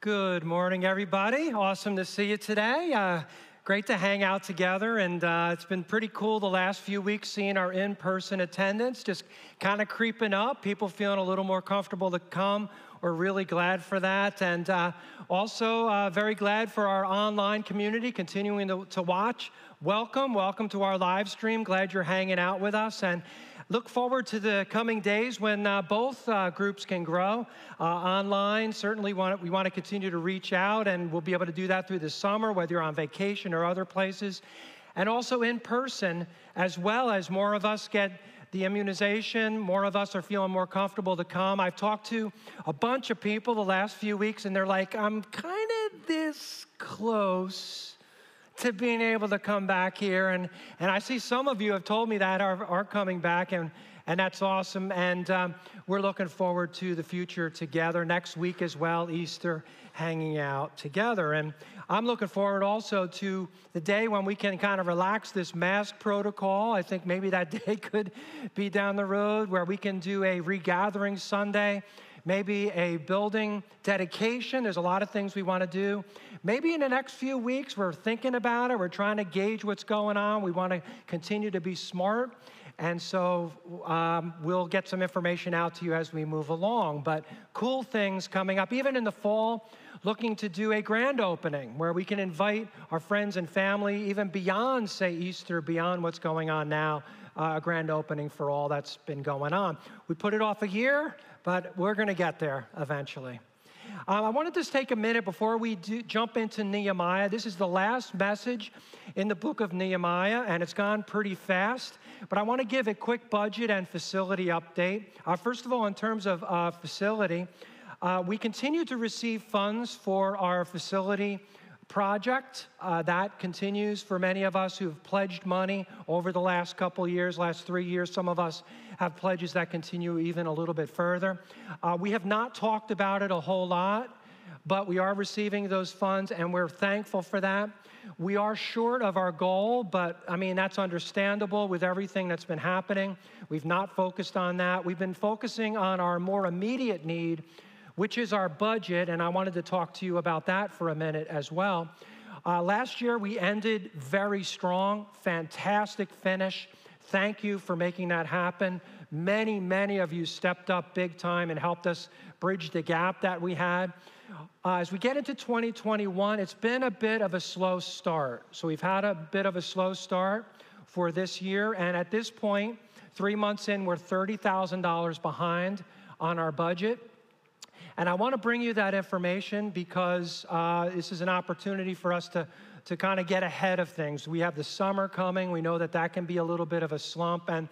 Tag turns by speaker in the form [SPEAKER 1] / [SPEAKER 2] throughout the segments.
[SPEAKER 1] Good morning, everybody. Awesome to see you today. Uh, great to hang out together, and uh, it's been pretty cool the last few weeks seeing our in person attendance just kind of creeping up. People feeling a little more comfortable to come. We're really glad for that. And uh, also, uh, very glad for our online community continuing to, to watch. Welcome, welcome to our live stream. Glad you're hanging out with us. And Look forward to the coming days when uh, both uh, groups can grow. Uh, online, certainly want, we want to continue to reach out, and we'll be able to do that through the summer, whether you're on vacation or other places. And also in person, as well as more of us get the immunization, more of us are feeling more comfortable to come. I've talked to a bunch of people the last few weeks, and they're like, I'm kind of this close to being able to come back here. And, and I see some of you have told me that are, are coming back, and, and that's awesome. And um, we're looking forward to the future together next week as well, Easter, hanging out together. And I'm looking forward also to the day when we can kind of relax this mask protocol. I think maybe that day could be down the road where we can do a regathering Sunday maybe a building dedication. There's a lot of things we want to do. Maybe in the next few weeks, we're thinking about it. We're trying to gauge what's going on. We want to continue to be smart. And so um, we'll get some information out to you as we move along. But cool things coming up, even in the fall, looking to do a grand opening where we can invite our friends and family, even beyond, say, Easter, beyond what's going on now, uh, a grand opening for all that's been going on. We put it off a year but we're going to get there eventually. Um, I want to just take a minute before we do, jump into Nehemiah. This is the last message in the book of Nehemiah, and it's gone pretty fast. But I want to give a quick budget and facility update. Uh, first of all, in terms of uh, facility, uh, we continue to receive funds for our facility project. Uh, that continues for many of us who've pledged money over the last couple years, last three years. Some of us have pledges that continue even a little bit further. Uh, we have not talked about it a whole lot, but we are receiving those funds and we're thankful for that. We are short of our goal, but I mean, that's understandable with everything that's been happening. We've not focused on that. We've been focusing on our more immediate need which is our budget, and I wanted to talk to you about that for a minute as well. Uh, last year, we ended very strong, fantastic finish. Thank you for making that happen. Many, many of you stepped up big time and helped us bridge the gap that we had. Uh, as we get into 2021, it's been a bit of a slow start. So we've had a bit of a slow start for this year, and at this point, three months in, we're $30,000 behind on our budget. And I want to bring you that information because uh, this is an opportunity for us to, to kind of get ahead of things. We have the summer coming. We know that that can be a little bit of a slump. And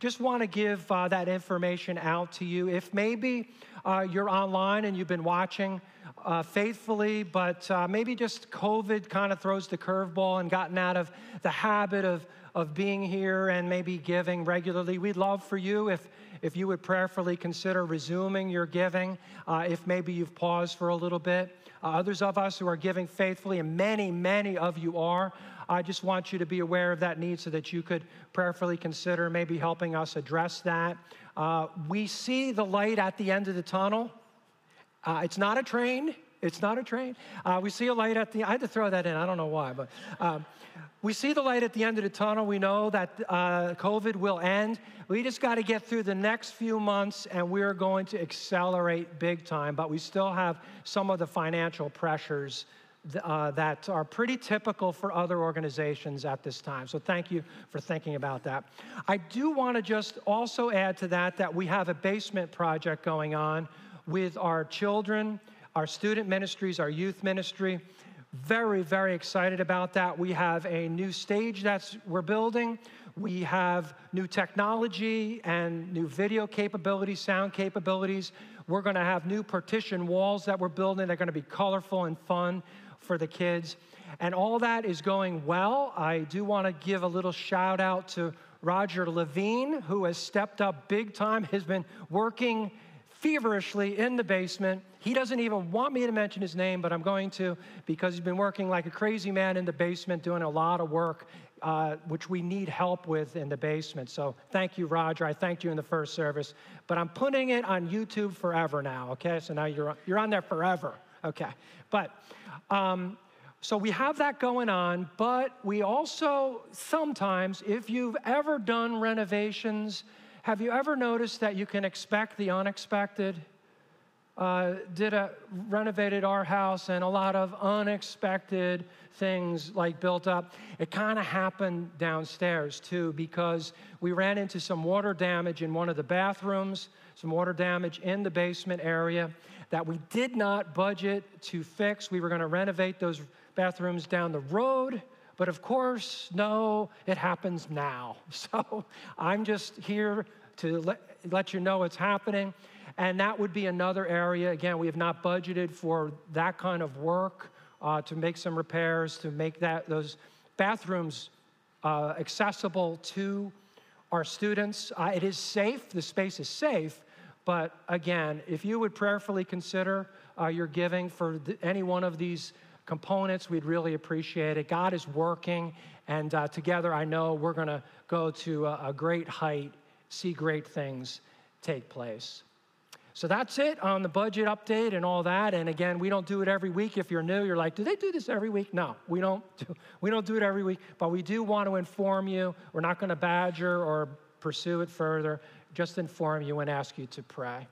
[SPEAKER 1] just want to give uh, that information out to you. If maybe uh, you're online and you've been watching uh, faithfully, but uh, maybe just COVID kind of throws the curveball and gotten out of the habit of, of being here and maybe giving regularly, we'd love for you if if you would prayerfully consider resuming your giving, uh, if maybe you've paused for a little bit. Uh, others of us who are giving faithfully, and many, many of you are, I just want you to be aware of that need so that you could prayerfully consider maybe helping us address that. Uh, we see the light at the end of the tunnel. Uh, it's not a train. It's not a train. Uh, we see a light at the. I had to throw that in. I don't know why, but um, we see the light at the end of the tunnel. We know that uh, COVID will end. We just got to get through the next few months, and we're going to accelerate big time. But we still have some of the financial pressures uh, that are pretty typical for other organizations at this time. So thank you for thinking about that. I do want to just also add to that that we have a basement project going on with our children our student ministries, our youth ministry. Very, very excited about that. We have a new stage that's we're building. We have new technology and new video capabilities, sound capabilities. We're going to have new partition walls that we're building. They're going to be colorful and fun for the kids. And all that is going well. I do want to give a little shout out to Roger Levine, who has stepped up big time, has been working feverishly in the basement. He doesn't even want me to mention his name, but I'm going to because he's been working like a crazy man in the basement, doing a lot of work, uh, which we need help with in the basement. So thank you, Roger. I thanked you in the first service, but I'm putting it on YouTube forever now, okay? So now you're, you're on there forever, Okay. But, um, so we have that going on, but we also sometimes, if you've ever done renovations, have you ever noticed that you can expect the unexpected? Uh, did a renovated our house and a lot of unexpected things like built up. It kind of happened downstairs too because we ran into some water damage in one of the bathrooms, some water damage in the basement area that we did not budget to fix. We were going to renovate those bathrooms down the road. But of course, no, it happens now. So I'm just here to let, let you know it's happening. And that would be another area. Again, we have not budgeted for that kind of work uh, to make some repairs, to make that those bathrooms uh, accessible to our students. Uh, it is safe, the space is safe, but again, if you would prayerfully consider uh, your giving for th- any one of these components, we'd really appreciate it. God is working, and uh, together I know we're going to go to a, a great height, see great things take place. So that's it on the budget update and all that. And again, we don't do it every week. If you're new, you're like, do they do this every week? No, we don't do, we don't do it every week, but we do want to inform you. We're not going to badger or pursue it further, just inform you and ask you to pray.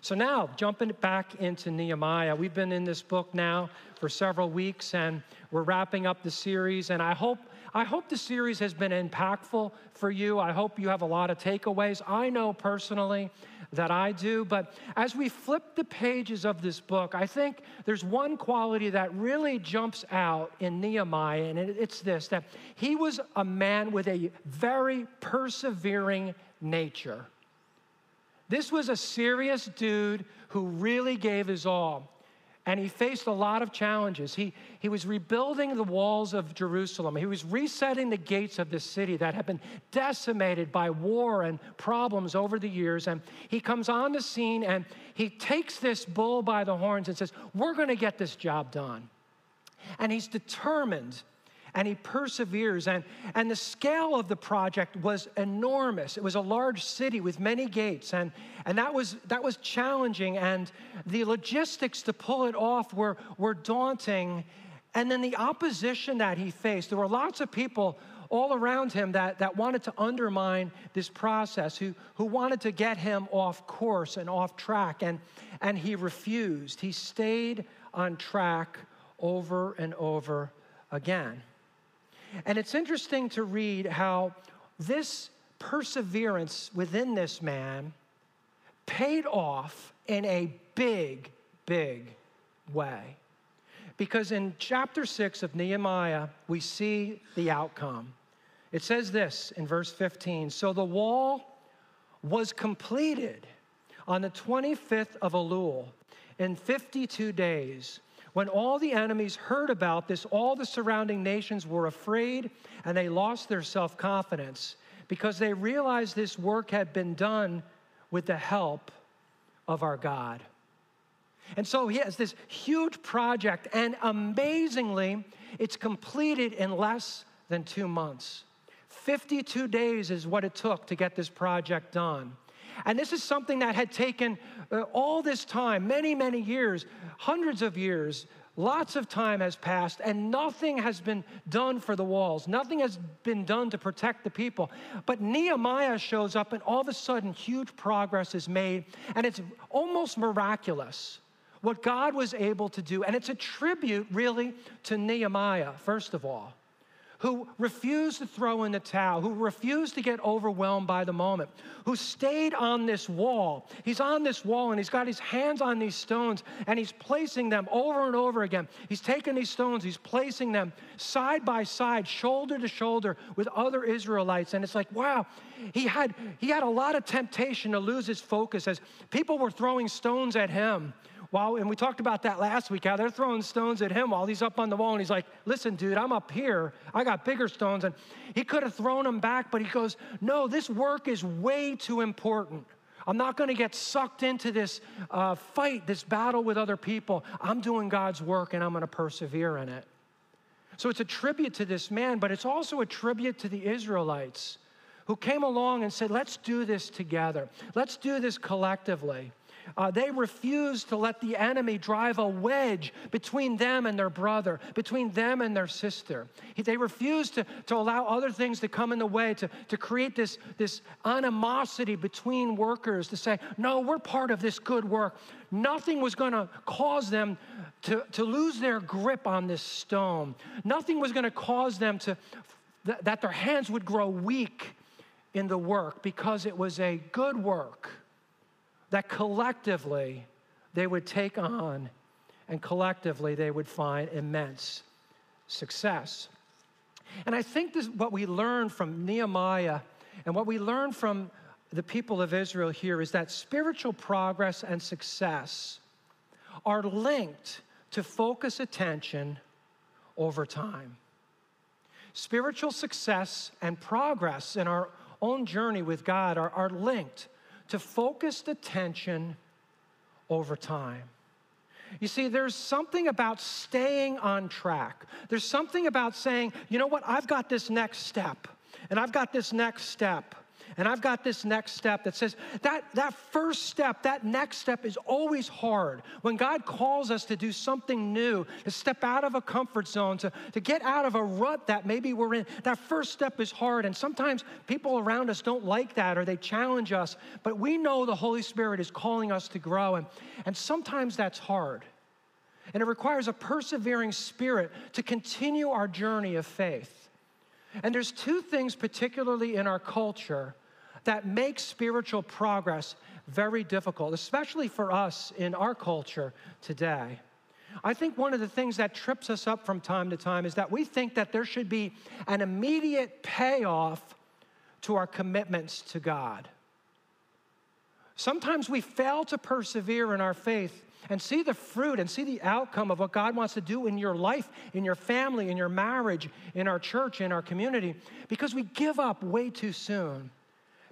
[SPEAKER 1] So now, jumping back into Nehemiah, we've been in this book now for several weeks and we're wrapping up the series. And I hope, I hope the series has been impactful for you. I hope you have a lot of takeaways. I know personally that I do. But as we flip the pages of this book, I think there's one quality that really jumps out in Nehemiah, and it's this that he was a man with a very persevering nature. This was a serious dude who really gave his all and he faced a lot of challenges. He, he was rebuilding the walls of Jerusalem, he was resetting the gates of the city that had been decimated by war and problems over the years. And he comes on the scene and he takes this bull by the horns and says, We're going to get this job done. And he's determined and he perseveres. And, and the scale of the project was enormous. It was a large city with many gates, and, and that, was, that was challenging. And the logistics to pull it off were, were daunting. And then the opposition that he faced, there were lots of people all around him that, that wanted to undermine this process, who, who wanted to get him off course and off track. And, and he refused. He stayed on track over and over again. And it's interesting to read how this perseverance within this man paid off in a big, big way. Because in chapter 6 of Nehemiah, we see the outcome. It says this in verse 15 So the wall was completed on the 25th of Elul in 52 days. When all the enemies heard about this, all the surrounding nations were afraid and they lost their self confidence because they realized this work had been done with the help of our God. And so he has this huge project, and amazingly, it's completed in less than two months. 52 days is what it took to get this project done. And this is something that had taken uh, all this time, many, many years, hundreds of years. Lots of time has passed, and nothing has been done for the walls. Nothing has been done to protect the people. But Nehemiah shows up, and all of a sudden, huge progress is made, and it's almost miraculous what God was able to do. And it's a tribute, really, to Nehemiah, first of all who refused to throw in the towel, who refused to get overwhelmed by the moment, who stayed on this wall. He's on this wall and he's got his hands on these stones and he's placing them over and over again. He's taking these stones, he's placing them side by side, shoulder to shoulder with other Israelites. And it's like, wow, he had, he had a lot of temptation to lose his focus as people were throwing stones at him while, and we talked about that last week, how they're throwing stones at him while he's up on the wall. And he's like, listen, dude, I'm up here. I got bigger stones. And he could have thrown them back, but he goes, no, this work is way too important. I'm not going to get sucked into this uh, fight, this battle with other people. I'm doing God's work and I'm going to persevere in it. So it's a tribute to this man, but it's also a tribute to the Israelites who came along and said, let's do this together. Let's do this collectively. Uh, they refused to let the enemy drive a wedge between them and their brother, between them and their sister. They refused to, to allow other things to come in the way, to, to create this, this animosity between workers, to say, no, we're part of this good work. Nothing was going to cause them to, to lose their grip on this stone. Nothing was going to cause them to, th- that their hands would grow weak in the work because it was a good work that collectively they would take on and collectively they would find immense success. And I think this what we learn from Nehemiah and what we learn from the people of Israel here is that spiritual progress and success are linked to focus attention over time. Spiritual success and progress in our own journey with God are, are linked to focused attention over time. You see, there's something about staying on track. There's something about saying, you know what, I've got this next step, and I've got this next step. And I've got this next step that says that, that first step, that next step is always hard. When God calls us to do something new, to step out of a comfort zone, to, to get out of a rut that maybe we're in, that first step is hard. And sometimes people around us don't like that or they challenge us. But we know the Holy Spirit is calling us to grow. And, and sometimes that's hard. And it requires a persevering spirit to continue our journey of faith. And there's two things, particularly in our culture, that makes spiritual progress very difficult, especially for us in our culture today. I think one of the things that trips us up from time to time is that we think that there should be an immediate payoff to our commitments to God. Sometimes we fail to persevere in our faith and see the fruit and see the outcome of what God wants to do in your life, in your family, in your marriage, in our church, in our community, because we give up way too soon.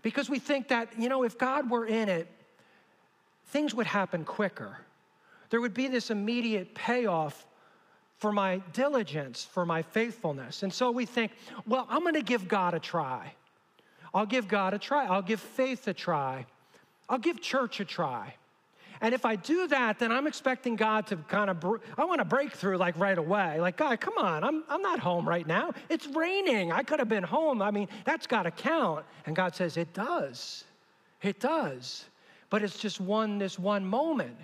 [SPEAKER 1] Because we think that, you know, if God were in it, things would happen quicker. There would be this immediate payoff for my diligence, for my faithfulness. And so we think, well, I'm going to give God a try. I'll give God a try. I'll give faith a try. I'll give church a try. And if I do that, then I'm expecting God to kind of, br- I want to break through like right away. Like, God, come on, I'm, I'm not home right now. It's raining. I could have been home. I mean, that's got to count. And God says, it does. It does. But it's just one, this one moment.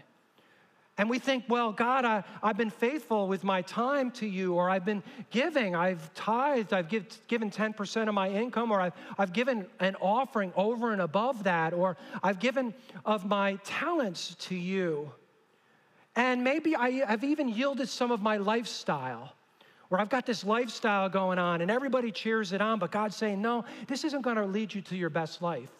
[SPEAKER 1] And we think, well, God, I, have been faithful with my time to you, or I've been giving, I've tithed, I've give, given 10% of my income, or I've, I've given an offering over and above that, or I've given of my talents to you. And maybe I have even yielded some of my lifestyle, where I've got this lifestyle going on and everybody cheers it on, but God's saying, no, this isn't going to lead you to your best life.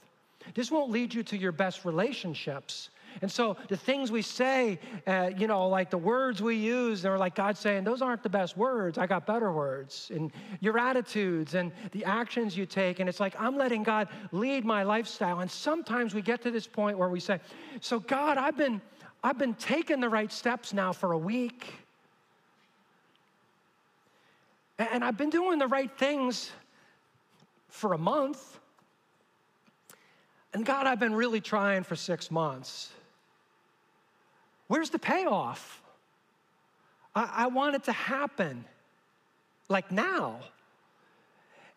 [SPEAKER 1] This won't lead you to your best relationships. And so the things we say, uh, you know, like the words we use, they're like God saying, those aren't the best words. I got better words. And your attitudes and the actions you take. And it's like, I'm letting God lead my lifestyle. And sometimes we get to this point where we say, so God, I've been, I've been taking the right steps now for a week. And I've been doing the right things for a month. And God, I've been really trying for six months. Where's the payoff? I, I want it to happen like now.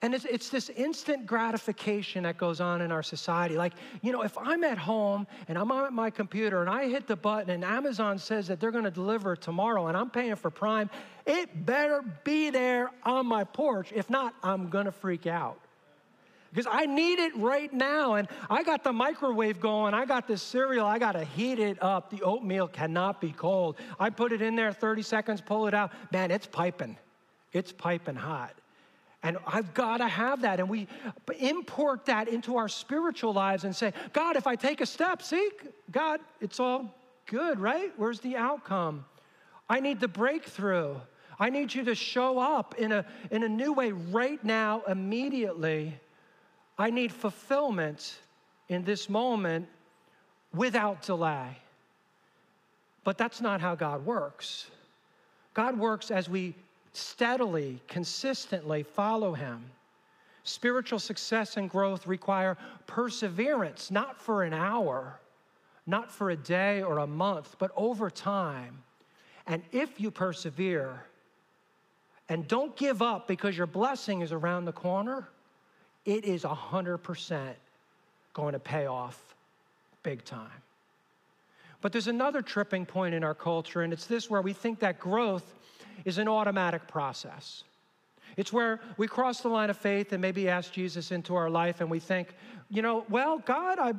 [SPEAKER 1] And it's, it's this instant gratification that goes on in our society. Like, you know, if I'm at home and I'm on my computer and I hit the button and Amazon says that they're going to deliver tomorrow and I'm paying for Prime, it better be there on my porch. If not, I'm going to freak out because I need it right now. And I got the microwave going. I got this cereal. I got to heat it up. The oatmeal cannot be cold. I put it in there 30 seconds, pull it out. Man, it's piping. It's piping hot. And I've got to have that. And we import that into our spiritual lives and say, God, if I take a step, see, God, it's all good, right? Where's the outcome? I need the breakthrough. I need you to show up in a, in a new way right now, immediately. I need fulfillment in this moment without delay. But that's not how God works. God works as we steadily, consistently follow Him. Spiritual success and growth require perseverance, not for an hour, not for a day or a month, but over time. And if you persevere and don't give up because your blessing is around the corner, it is 100% going to pay off big time. But there's another tripping point in our culture, and it's this where we think that growth is an automatic process. It's where we cross the line of faith and maybe ask Jesus into our life, and we think, you know, well, God, I,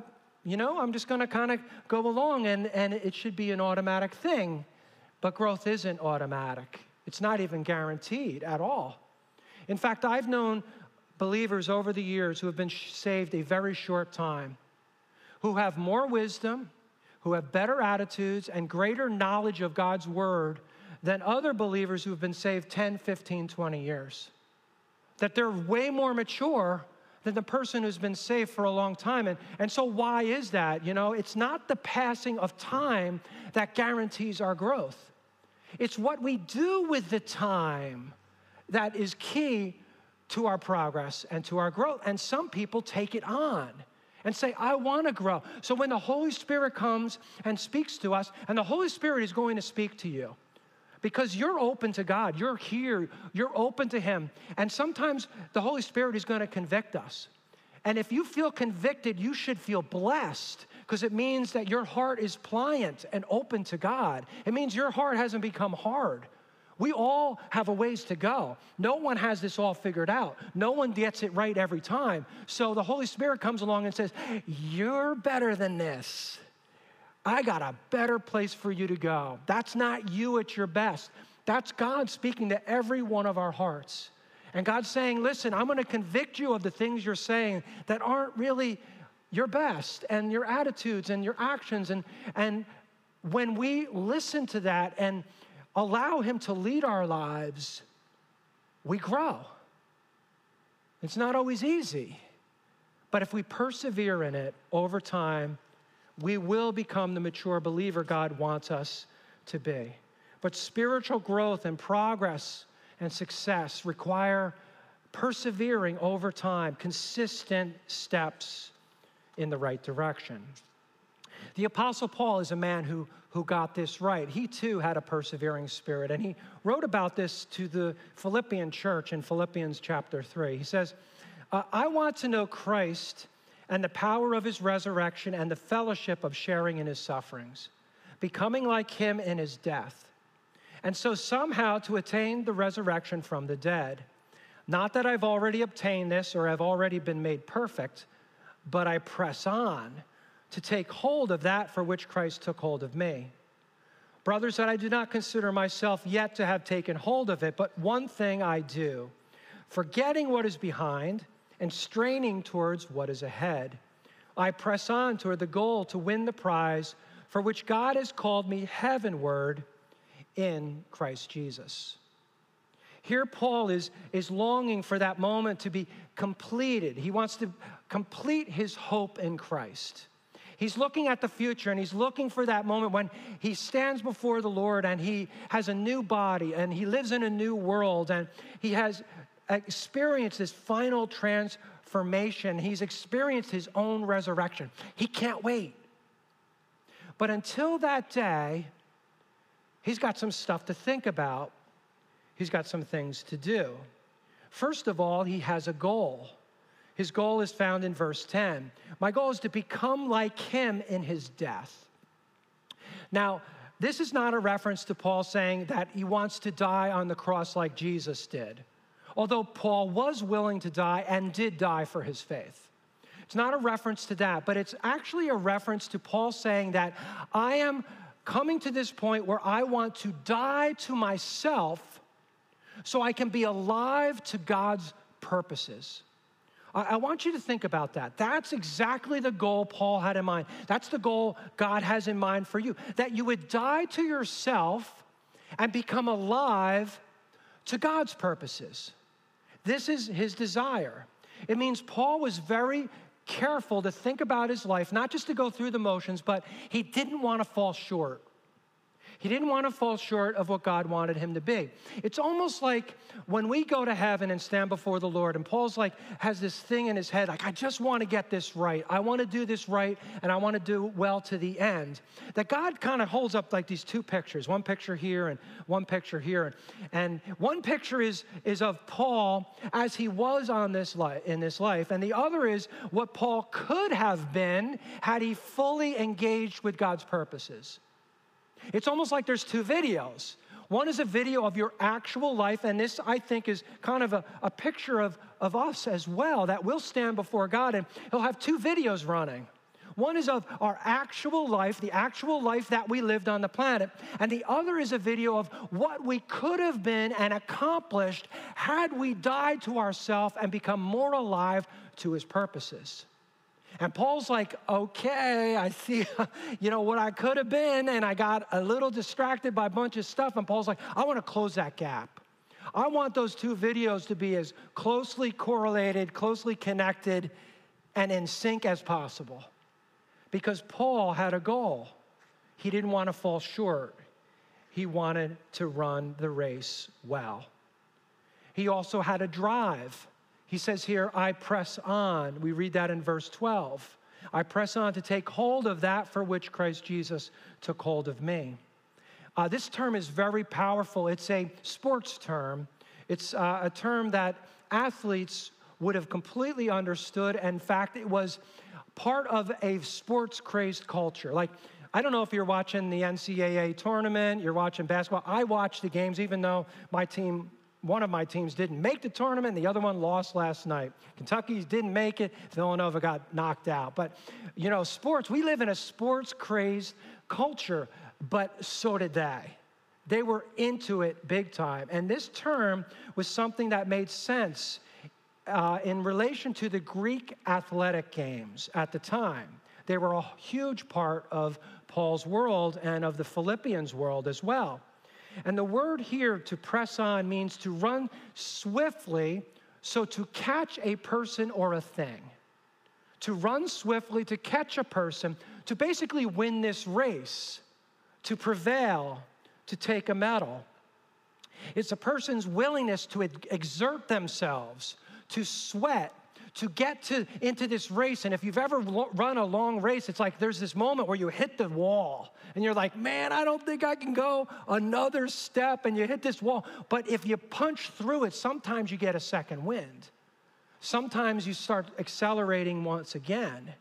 [SPEAKER 1] you know, I'm just going to kind of go along, and, and it should be an automatic thing. But growth isn't automatic, it's not even guaranteed at all. In fact, I've known believers over the years who have been saved a very short time, who have more wisdom, who have better attitudes, and greater knowledge of God's word than other believers who have been saved 10, 15, 20 years. That they're way more mature than the person who's been saved for a long time. And, and so, why is that? You know, it's not the passing of time that guarantees our growth, it's what we do with the time that is key to our progress and to our growth. And some people take it on and say, I want to grow. So, when the Holy Spirit comes and speaks to us, and the Holy Spirit is going to speak to you because you're open to God. You're here. You're open to Him. And sometimes the Holy Spirit is going to convict us. And if you feel convicted, you should feel blessed because it means that your heart is pliant and open to God. It means your heart hasn't become hard. We all have a ways to go. No one has this all figured out. No one gets it right every time. So the Holy Spirit comes along and says, You're better than this. I got a better place for you to go. That's not you at your best. That's God speaking to every one of our hearts. And God's saying, listen, I'm going to convict you of the things you're saying that aren't really your best and your attitudes and your actions. And, and when we listen to that and allow Him to lead our lives, we grow. It's not always easy, but if we persevere in it over time, we will become the mature believer God wants us to be. But spiritual growth and progress and success require persevering over time, consistent steps in the right direction. The Apostle Paul is a man who, who got this right. He too had a persevering spirit, and he wrote about this to the Philippian church in Philippians chapter 3. He says, uh, I want to know Christ and the power of his resurrection and the fellowship of sharing in his sufferings, becoming like him in his death, and so somehow to attain the resurrection from the dead. Not that I've already obtained this or have already been made perfect, but I press on to take hold of that for which Christ took hold of me. Brothers, that I do not consider myself yet to have taken hold of it, but one thing I do, forgetting what is behind and straining towards what is ahead. I press on toward the goal to win the prize for which God has called me heavenward in Christ Jesus. Here, Paul is, is longing for that moment to be completed. He wants to complete his hope in Christ. He's looking at the future and he's looking for that moment when he stands before the Lord and he has a new body and he lives in a new world and he has experienced this final transformation. He's experienced his own resurrection. He can't wait. But until that day, he's got some stuff to think about. He's got some things to do. First of all, he has a goal. His goal is found in verse 10. My goal is to become like him in his death. Now, this is not a reference to Paul saying that he wants to die on the cross like Jesus did although Paul was willing to die and did die for his faith. It's not a reference to that, but it's actually a reference to Paul saying that I am coming to this point where I want to die to myself so I can be alive to God's purposes. I, want you to think about that. That's exactly the goal Paul had in mind. That's the goal God has in mind for you that you would die to yourself and become alive to God's purposes. This is his desire. It means Paul was very careful to think about his life, not just to go through the motions, but he didn't want to fall short. He didn't want to fall short of what God wanted him to be. It's almost like when we go to heaven and stand before the Lord, and Paul's like, has this thing in his head, like, I just want to get this right. I want to do this right, and I want to do well to the end. That God kind of holds up like these two pictures one picture here and one picture here. And one picture is, is of Paul as he was on this life, in this life, and the other is what Paul could have been had he fully engaged with God's purposes. It's almost like there's two videos. One is a video of your actual life, and this, I think, is kind of a, a picture of, of us as well, that we'll stand before God and He'll have two videos running. One is of our actual life, the actual life that we lived on the planet, and the other is a video of what we could have been and accomplished had we died to ourselves and become more alive to His purposes. And Paul's like, okay, I see, you know, what I could have been, and I got a little distracted by a bunch of stuff. And Paul's like, I want to close that gap. I want those two videos to be as closely correlated, closely connected, and in sync as possible. Because Paul had a goal. He didn't want to fall short, he wanted to run the race well. He also had a drive. He says here, I press on. We read that in verse 12. I press on to take hold of that for which Christ Jesus took hold of me. Uh, this term is very powerful. It's a sports term, it's uh, a term that athletes would have completely understood. In fact, it was part of a sports crazed culture. Like, I don't know if you're watching the NCAA tournament, you're watching basketball. I watch the games, even though my team one of my teams didn't make the tournament, the other one lost last night. Kentucky's didn't make it, Villanova got knocked out. But, you know, sports, we live in a sports crazed culture, but so did they. They were into it big time. And this term was something that made sense uh, in relation to the Greek athletic games at the time. They were a huge part of Paul's world and of the Philippians' world as well. And the word here to press on means to run swiftly, so to catch a person or a thing. To run swiftly, to catch a person, to basically win this race, to prevail, to take a medal. It's a person's willingness to exert themselves, to sweat, to get to, into this race. And if you've ever run a long race, it's like there's this moment where you hit the wall and you're like, man, I don't think I can go another step. And you hit this wall. But if you punch through it, sometimes you get a second wind. Sometimes you start accelerating once again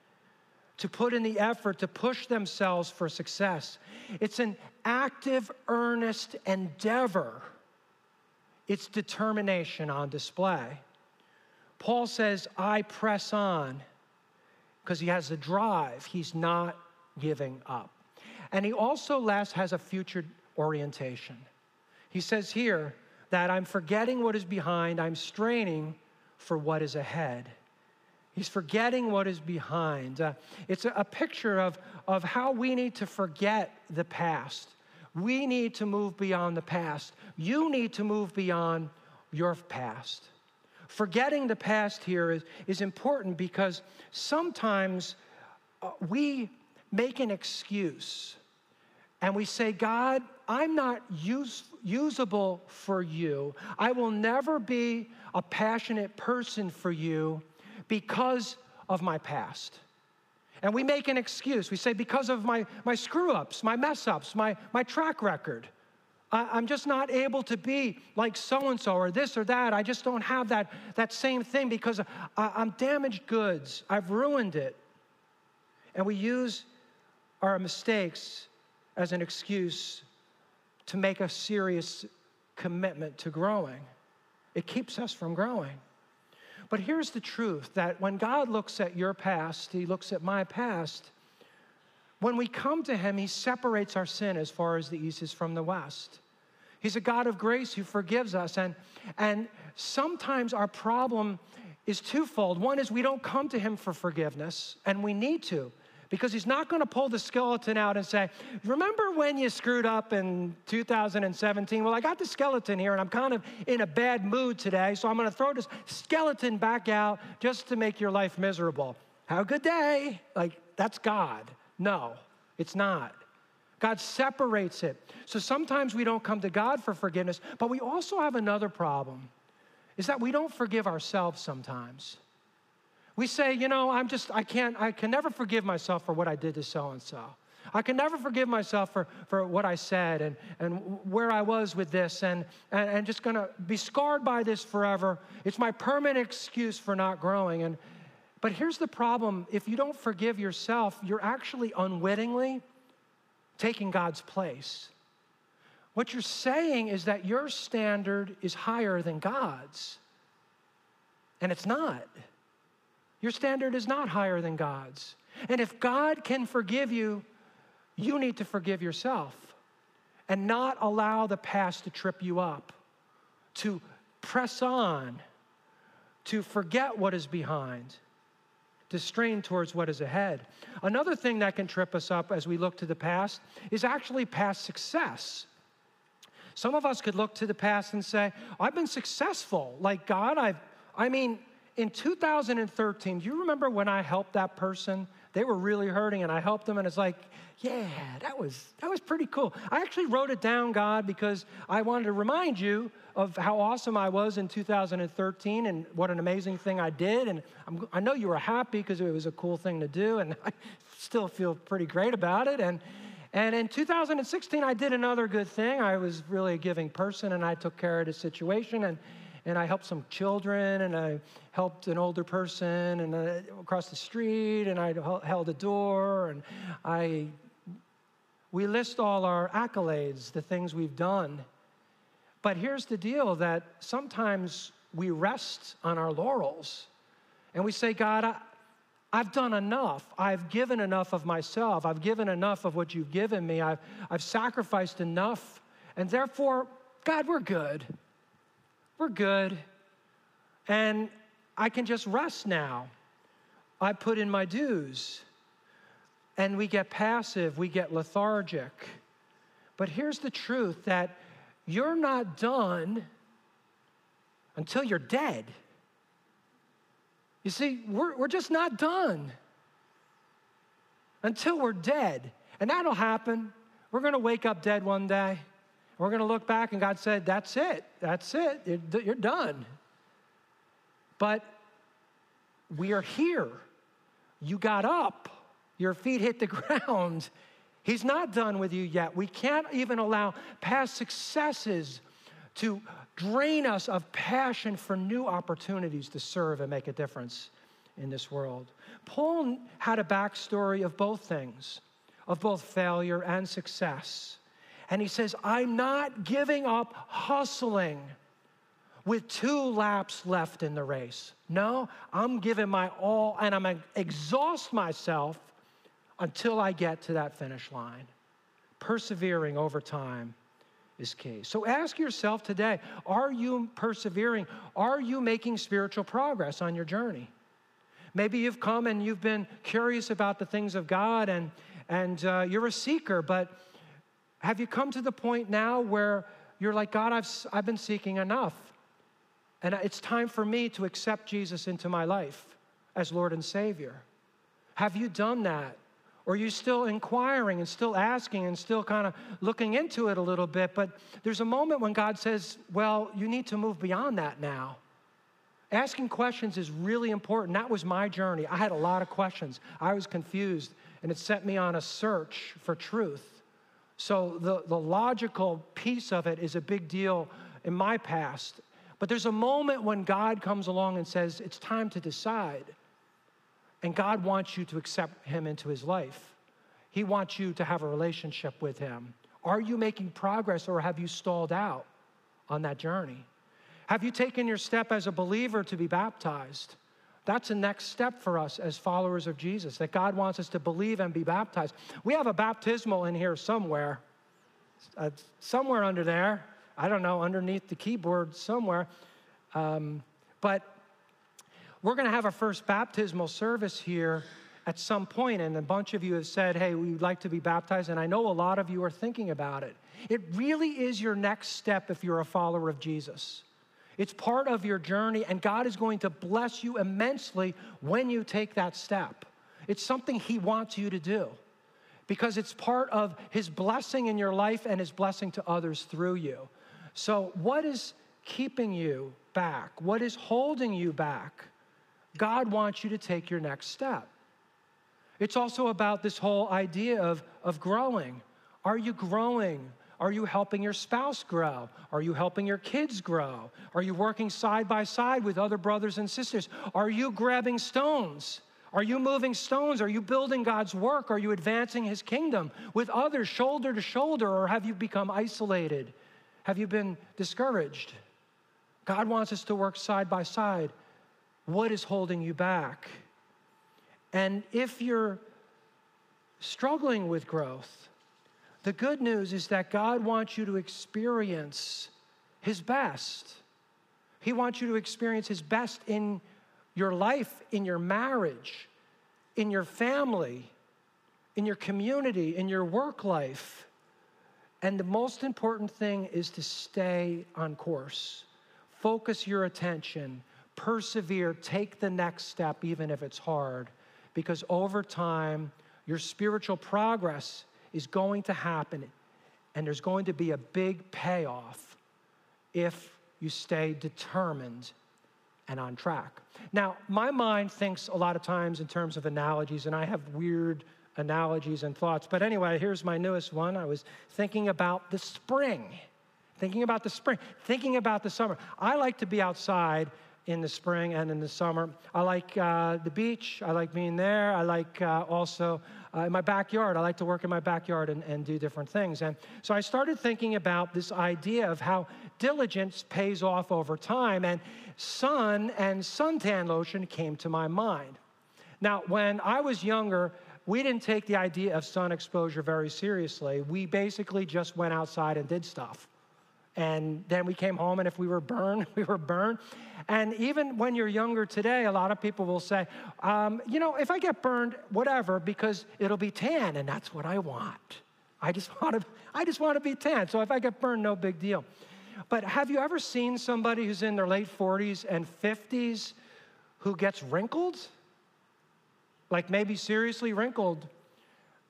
[SPEAKER 1] to put in the effort to push themselves for success. It's an active, earnest endeavor. It's determination on display. Paul says, I press on because he has a drive. He's not giving up. And he also, last, has a future orientation. He says here that I'm forgetting what is behind, I'm straining for what is ahead. He's forgetting what is behind. Uh, it's a, a picture of, of how we need to forget the past. We need to move beyond the past. You need to move beyond your past. Forgetting the past here is, is important because sometimes uh, we make an excuse and we say, God, I'm not use, usable for you. I will never be a passionate person for you because of my past. And we make an excuse. We say, because of my, my screw ups, my mess ups, my, my track record. I, am just not able to be like so and so or this or that. I just don't have that, that same thing because I, I'm damaged goods. I've ruined it. And we use our mistakes as an excuse to make a serious commitment to growing. It keeps us from growing. But here's the truth that when God looks at your past, He looks at my past, when we come to Him, He separates our sin as far as the east is from the west. He's a God of grace who forgives us. And, and sometimes our problem is twofold. One is we don't come to Him for forgiveness, and we need to, because He's not going to pull the skeleton out and say, Remember when you screwed up in 2017? Well, I got the skeleton here, and I'm kind of in a bad mood today, so I'm going to throw this skeleton back out just to make your life miserable. Have a good day. Like, that's God. No, it's not. God separates it. So sometimes we don't come to God for forgiveness, but we also have another problem is that we don't forgive ourselves sometimes. We say, you know, I'm just, I can't, I can never forgive myself for what I did to so and so. I can never forgive myself for, for what I said and, and where I was with this and, and, and just gonna be scarred by this forever. It's my permanent excuse for not growing. And, but here's the problem if you don't forgive yourself, you're actually unwittingly taking God's place. What you're saying is that your standard is higher than God's, and it's not. Your standard is not higher than God's. And if God can forgive you, you need to forgive yourself and not allow the past to trip you up, to press on, to forget what is behind, to strain towards what is ahead. Another thing that can trip us up as we look to the past is actually past success. Some of us could look to the past and say, I've been successful. Like God, I've, I mean, in 2013, do you remember when I helped that person? They were really hurting and I helped them, and it's like, yeah, that was, that was pretty cool. I actually wrote it down, God, because I wanted to remind you of how awesome I was in 2013 and what an amazing thing I did. And I'm, i know you were happy because it was a cool thing to do, and I still feel pretty great about it. And, and in 2016, I did another good thing. I was really a giving person, and I took care of the situation. And, and I helped some children, and I helped an older person and uh, across the street, and I held a door, and I we list all our accolades, the things we've done. But here's the deal that sometimes we rest on our laurels and we say, God, I, I've done enough. I've given enough of myself. I've given enough of what you've given me. I've, I've sacrificed enough. And therefore, God, we're good. We're good. And I can just rest now. I put in my dues and we get passive, we get lethargic. But here's the truth that you're not done until you're dead. You see, we're, we're just not done until we're dead. And that'll happen. We're going to wake up dead one day. We're going to look back, and God said, That's it. That's it. You're done. But we are here. You got up your feet hit the ground. He's not done with you yet. We can't even allow past successes to drain us of passion for new opportunities to serve and make a difference in this world. Paul had a backstory of both things, of both failure and success. And he says, I'm not giving up hustling with two laps left in the race. No, I'm giving my all and I'm going to exhaust myself until I get to that finish line. Persevering over time is key. So ask yourself today are you persevering? Are you making spiritual progress on your journey? Maybe you've come and you've been curious about the things of God and, and uh, you're a seeker, but have you come to the point now where you're like, God, I've, I've been seeking enough? And it's time for me to accept Jesus into my life as Lord and Savior. Have you done that? Or are you still inquiring and still asking and still kind of looking into it a little bit? But there's a moment when God says, well, you need to move beyond that now. Asking questions is really important. That was my journey. I had a lot of questions. I was confused, and it set me on a search for truth. So, the, the logical piece of it is a big deal in my past. But there's a moment when God comes along and says, It's time to decide. And God wants you to accept Him into His life. He wants you to have a relationship with Him. Are you making progress or have you stalled out on that journey? Have you taken your step as a believer to be baptized? That's the next step for us as followers of Jesus, that God wants us to believe and be baptized. We have a baptismal in here somewhere, uh, somewhere under there. I don't know, underneath the keyboard somewhere. Um, but we're going to have our first baptismal service here at some point, and a bunch of you have said, Hey, we'd like to be baptized, and I know a lot of you are thinking about it. It really is your next step if you're a follower of Jesus. It's part of your journey, and God is going to bless you immensely when you take that step. It's something He wants you to do because it's part of His blessing in your life and His blessing to others through you. So, what is keeping you back? What is holding you back? God wants you to take your next step. It's also about this whole idea of, of growing. Are you growing? Are you helping your spouse grow? Are you helping your kids grow? Are you working side by side with other brothers and sisters? Are you grabbing stones? Are you moving stones? Are you building God's work? Are you advancing His kingdom with others shoulder to shoulder? Or have you become isolated? Have you been discouraged? God wants us to work side by side. What is holding you back? And if you're struggling with growth, the good news is that God wants you to experience His best. He wants you to experience His best in your life, in your marriage, in your family, in your community, in your work life. And the most important thing is to stay on course. Focus your attention, persevere, take the next step, even if it's hard because over time, your spiritual progress is going to happen, and there's going to be a big payoff if you stay determined and on track. Now, my mind thinks a lot of times in terms of analogies, and I have weird analogies and thoughts. But anyway, here's my newest one. I was thinking about the spring, thinking about the spring, thinking about the summer. I like to be outside in the spring and in the summer. I like uh, the beach. I like being there. I like uh, also uh, in my backyard. I like to work in my backyard and, and do different things. And so I started thinking about this idea of how diligence pays off over time. And sun and suntan lotion came to my mind. Now, when I was younger, we didn't take the idea of sun exposure very seriously. We basically just went outside and did stuff. And then we came home, and if we were burned, we were burned. And even when you're younger today, a lot of people will say, um, you know, if I get burned, whatever, because it'll be tan, and that's what I want. I just want to, I just want to be tan. So if I get burned, no big deal. But have you ever seen somebody who's in their late 40s and 50s who gets wrinkled? Like maybe seriously wrinkled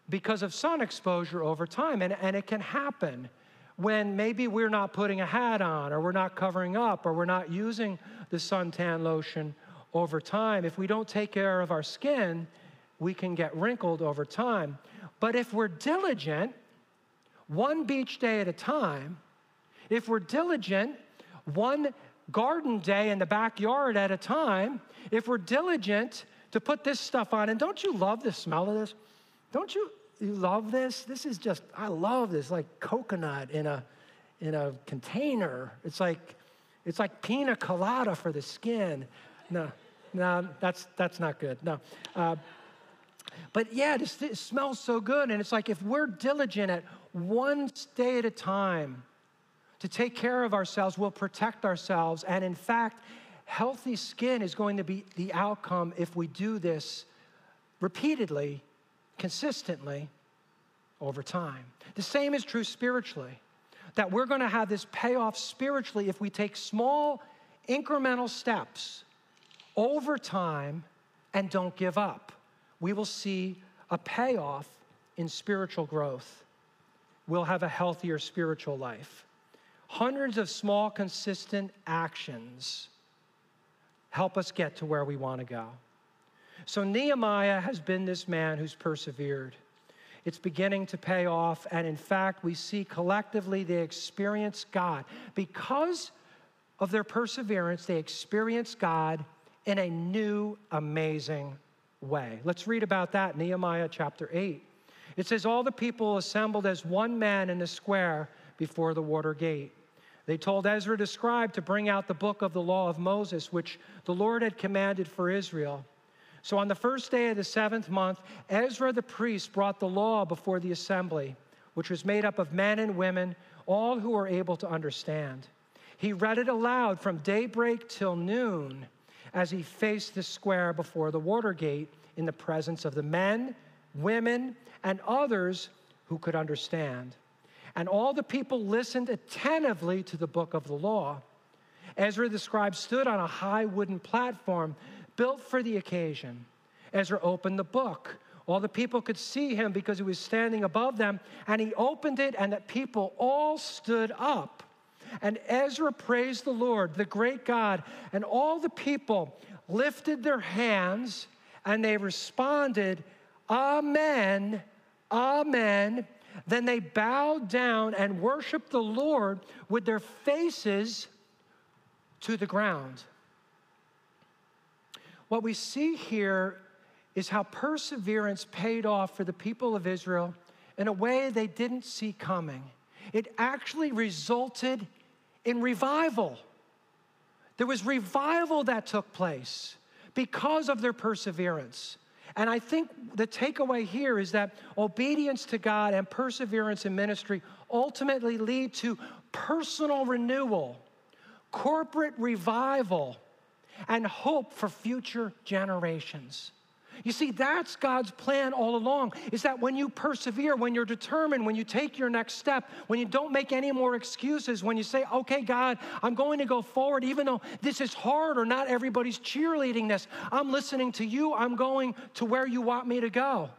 [SPEAKER 1] because of sun exposure over time. And, and it can happen when maybe we're not putting a hat on or we're not covering up or we're not using the suntan lotion over time. If we don't take care of our skin, we can get wrinkled over time. But if we're diligent, one beach day at a time, if we're diligent, one garden day in the backyard at a time, if we're diligent to put this stuff on, and don't you love the smell of this? Don't you? You love this? This is just, I love this, like coconut in a, in a container. It's like, it's like pina colada for the skin. No, no, that's, that's not good. No. Uh, but yeah, this, this smells so good. And it's like if we're diligent at one day at a time to take care of ourselves, we'll protect ourselves. And in fact, healthy skin is going to be the outcome if we do this repeatedly consistently over time. The same is true spiritually, that we're going to have this payoff spiritually if we take small incremental steps over time and don't give up. We will see a payoff in spiritual growth. We'll have a healthier spiritual life. Hundreds of small, consistent actions help us get to where we want to go. So Nehemiah has been this man who's persevered. It's beginning to pay off. And in fact, we see collectively they experience God. Because of their perseverance, they experience God in a new, amazing way. Let's read about that, Nehemiah chapter 8. It says, All the people assembled as one man in the square before the water gate. They told Ezra the scribe to bring out the book of the law of Moses, which the Lord had commanded for Israel. So on the first day of the seventh month, Ezra the priest brought the law before the assembly, which was made up of men and women, all who were able to understand. He read it aloud from daybreak till noon as he faced the square before the water gate in the presence of the men, women, and others who could understand. And all the people listened attentively to the book of the law. Ezra the scribe stood on a high wooden platform built for the occasion. Ezra opened the book. All the people could see him because he was standing above them. And he opened it, and the people all stood up. And Ezra praised the Lord, the great God. And all the people lifted their hands and they responded, Amen, Amen. Then they bowed down and worshiped the Lord with their faces to the ground. What we see here is how perseverance paid off for the people of Israel in a way they didn't see coming. It actually resulted in revival. There was revival that took place because of their perseverance. And I think the takeaway here is that obedience to God and perseverance in ministry ultimately lead to personal renewal, corporate revival, and hope for future generations. You see, that's God's plan all along is that when you persevere, when you're determined, when you take your next step, when you don't make any more excuses, when you say, okay, God, I'm going to go forward, even though this is hard or not everybody's cheerleading this, I'm listening to you, I'm going to where you want me to go.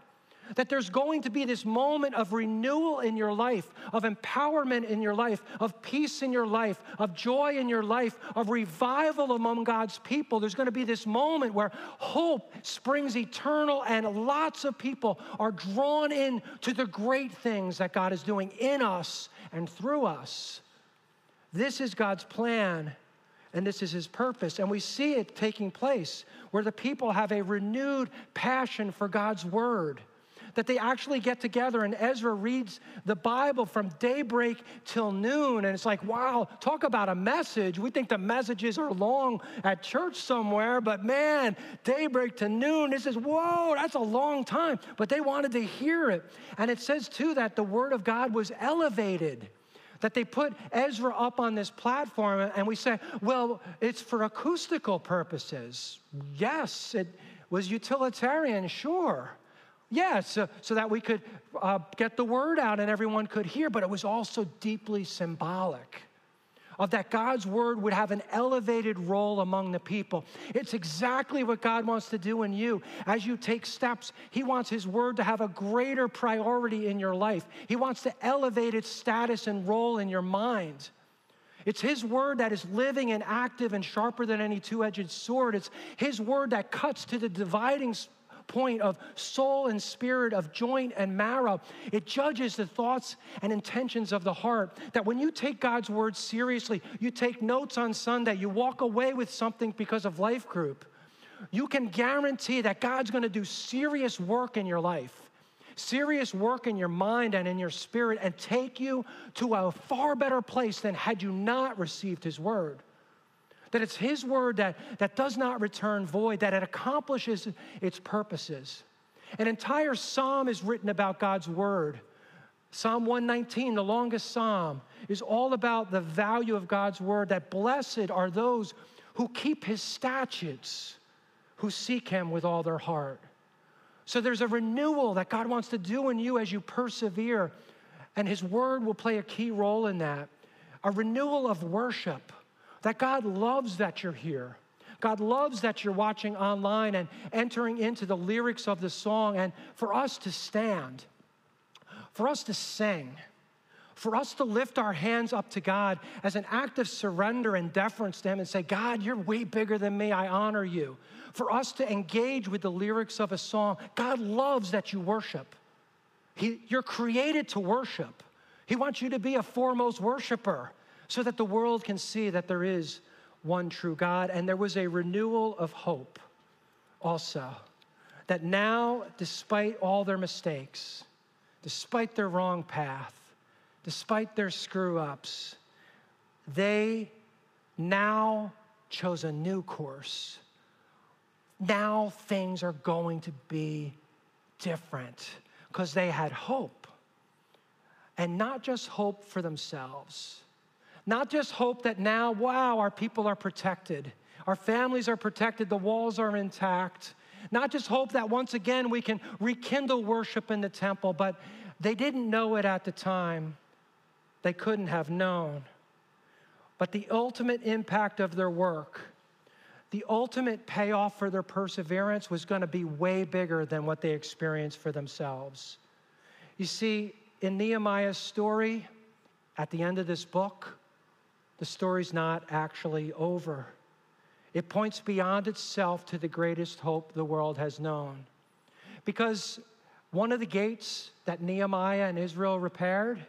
[SPEAKER 1] That there's going to be this moment of renewal in your life, of empowerment in your life, of peace in your life, of joy in your life, of revival among God's people. There's going to be this moment where hope springs eternal and lots of people are drawn in to the great things that God is doing in us and through us. This is God's plan and this is his purpose. And we see it taking place where the people have a renewed passion for God's word that they actually get together and Ezra reads the Bible from daybreak till noon. And it's like, wow, talk about a message. We think the messages are long at church somewhere, but man, daybreak to noon, this is, whoa, that's a long time. But they wanted to hear it. And it says too that the word of God was elevated that they put Ezra up on this platform and we say, well, it's for acoustical purposes. Yes, it was utilitarian, sure. Yeah, so, so that we could uh, get the word out and everyone could hear, but it was also deeply symbolic of that God's word would have an elevated role among the people. It's exactly what God wants to do in you. As you take steps, He wants His word to have a greater priority in your life. He wants to elevate its status and role in your mind. It's His word that is living and active and sharper than any two edged sword. It's His word that cuts to the dividing point of soul and spirit, of joint and marrow. It judges the thoughts and intentions of the heart. That when you take God's word seriously, you take notes on Sunday, you walk away with something because of life group, you can guarantee that God's going to do serious work in your life serious work in your mind and in your spirit and take you to a far better place than had you not received His word. That it's His word that, that does not return void, that it accomplishes its purposes. An entire psalm is written about God's word. Psalm 119, the longest psalm, is all about the value of God's word, that blessed are those who keep His statutes, who seek Him with all their heart. So there's a renewal that God wants to do in you as you persevere, and His word will play a key role in that. A renewal of worship that God loves that you're here. God loves that you're watching online and entering into the lyrics of the song, and for us to stand, for us to sing, for us to lift our hands up to God as an act of surrender and deference to Him and say, God, you're way bigger than me, I honor you. For us to engage with the lyrics of a song, God loves that you worship. He, you're created to worship. He wants you to be a foremost worshiper so that the world can see that there is one true God. And there was a renewal of hope also. That now, despite all their mistakes, despite their wrong path, despite their screw ups, they now chose a new course. Now things are going to be different because they had hope. And not just hope for themselves, not just hope that now, wow, our people are protected, our families are protected, the walls are intact. Not just hope that once again we can rekindle worship in the temple, but they didn't know it at the time. They couldn't have known. But the ultimate impact of their work, the ultimate payoff for their perseverance was going to be way bigger than what they experienced for themselves. You see, in Nehemiah's story, at the end of this book, the story's not actually over. It points beyond itself to the greatest hope the world has known. Because one of the gates that Nehemiah and Israel repaired,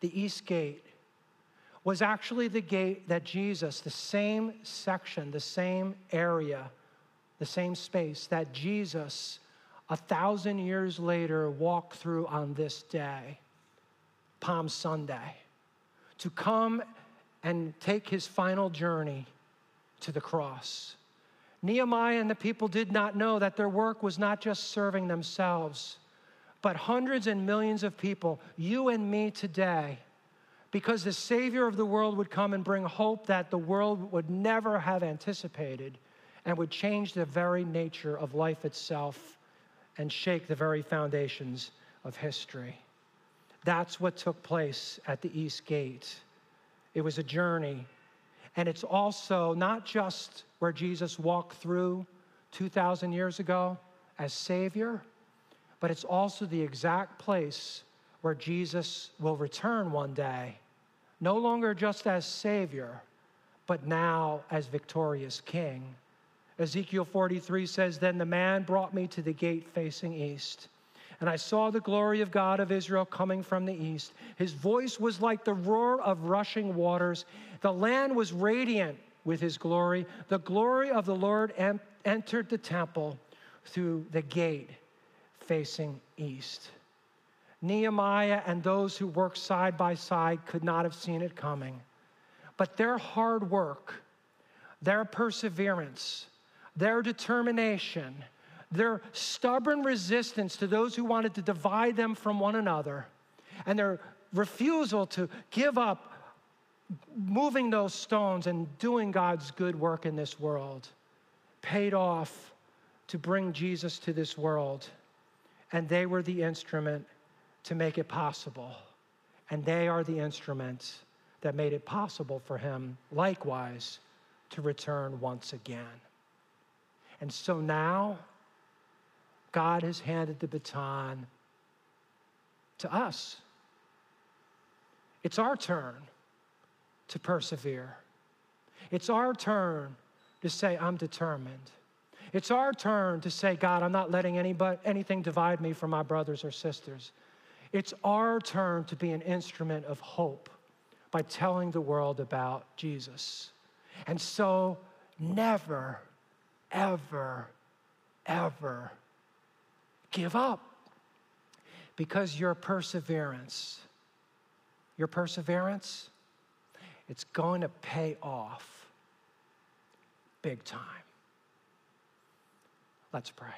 [SPEAKER 1] the east gate, was actually the gate that Jesus, the same section, the same area, the same space that Jesus, a thousand years later, walked through on this day, Palm Sunday, to come and take his final journey to the cross. Nehemiah and the people did not know that their work was not just serving themselves, but hundreds and millions of people, you and me today because the Savior of the world would come and bring hope that the world would never have anticipated and would change the very nature of life itself and shake the very foundations of history. That's what took place at the East Gate. It was a journey. And it's also not just where Jesus walked through 2,000 years ago as Savior, but it's also the exact place where Jesus will return one day, no longer just as Savior, but now as victorious King. Ezekiel 43 says, Then the man brought me to the gate facing east. And I saw the glory of God of Israel coming from the east. His voice was like the roar of rushing waters. The land was radiant with his glory. The glory of the Lord en- entered the temple through the gate facing east. Nehemiah and those who worked side by side could not have seen it coming. But their hard work, their perseverance, their determination, their stubborn resistance to those who wanted to divide them from one another, and their refusal to give up moving those stones and doing God's good work in this world paid off to bring Jesus to this world. And they were the instrument to make it possible. And they are the instruments that made it possible for him, likewise, to return once again. And so now, God has handed the baton to us. It's our turn to persevere. It's our turn to say, I'm determined. It's our turn to say, God, I'm not letting anybody, anything divide me from my brothers or sisters. It's our turn to be an instrument of hope by telling the world about Jesus. And so, never, ever, ever give up because your perseverance, your perseverance, it's going to pay off big time. Let's pray.